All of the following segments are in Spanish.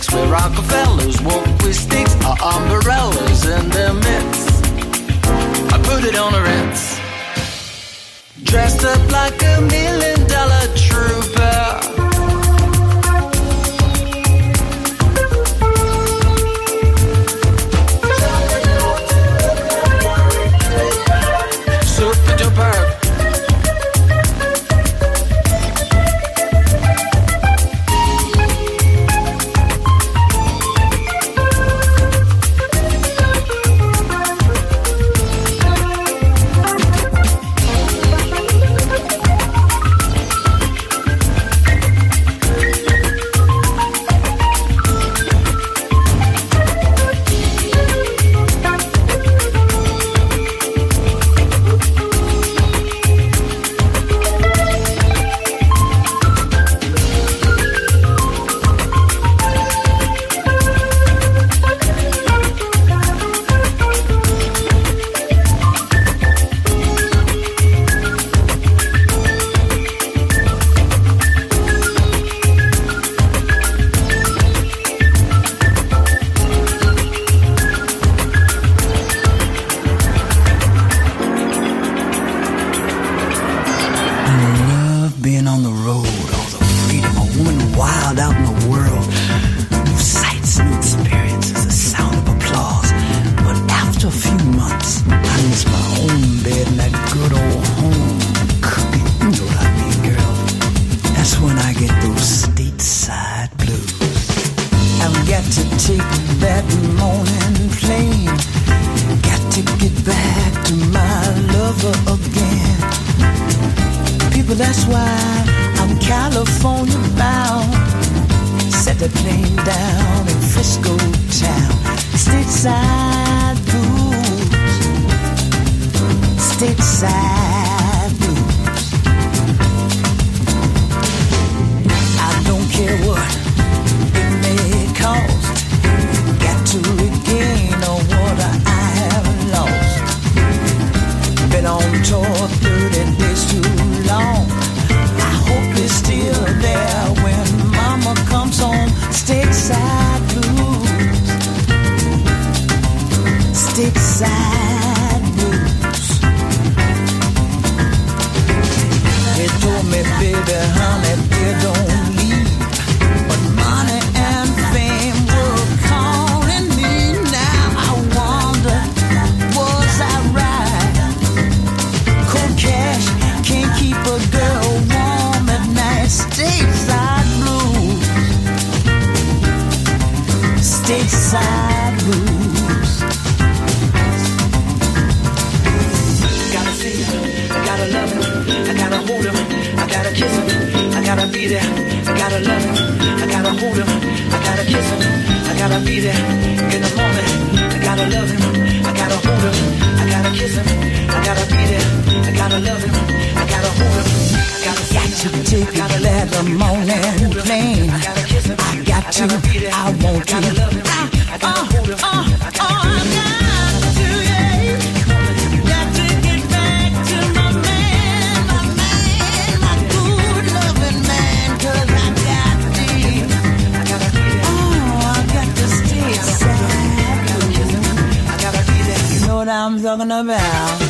breaks where Rockefellers walk with sticks or umbrellas in their mitts. I put it on a rinse. Dressed up like a million dollar trooper. Well, that's why I'm California bound. Set the plane down in Frisco town. Stateside blues. Stateside. kiss him. I gotta be there in the moment. I gotta love him. I gotta hold him. I gotta kiss him. I gotta be there. I gotta love him. I gotta hold him. I gotta got to take it there the morning plane. I gotta kiss him. I got to. I want to. I gotta hold him. I gotta kiss him. I gotta. I'm talking about.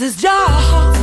his job.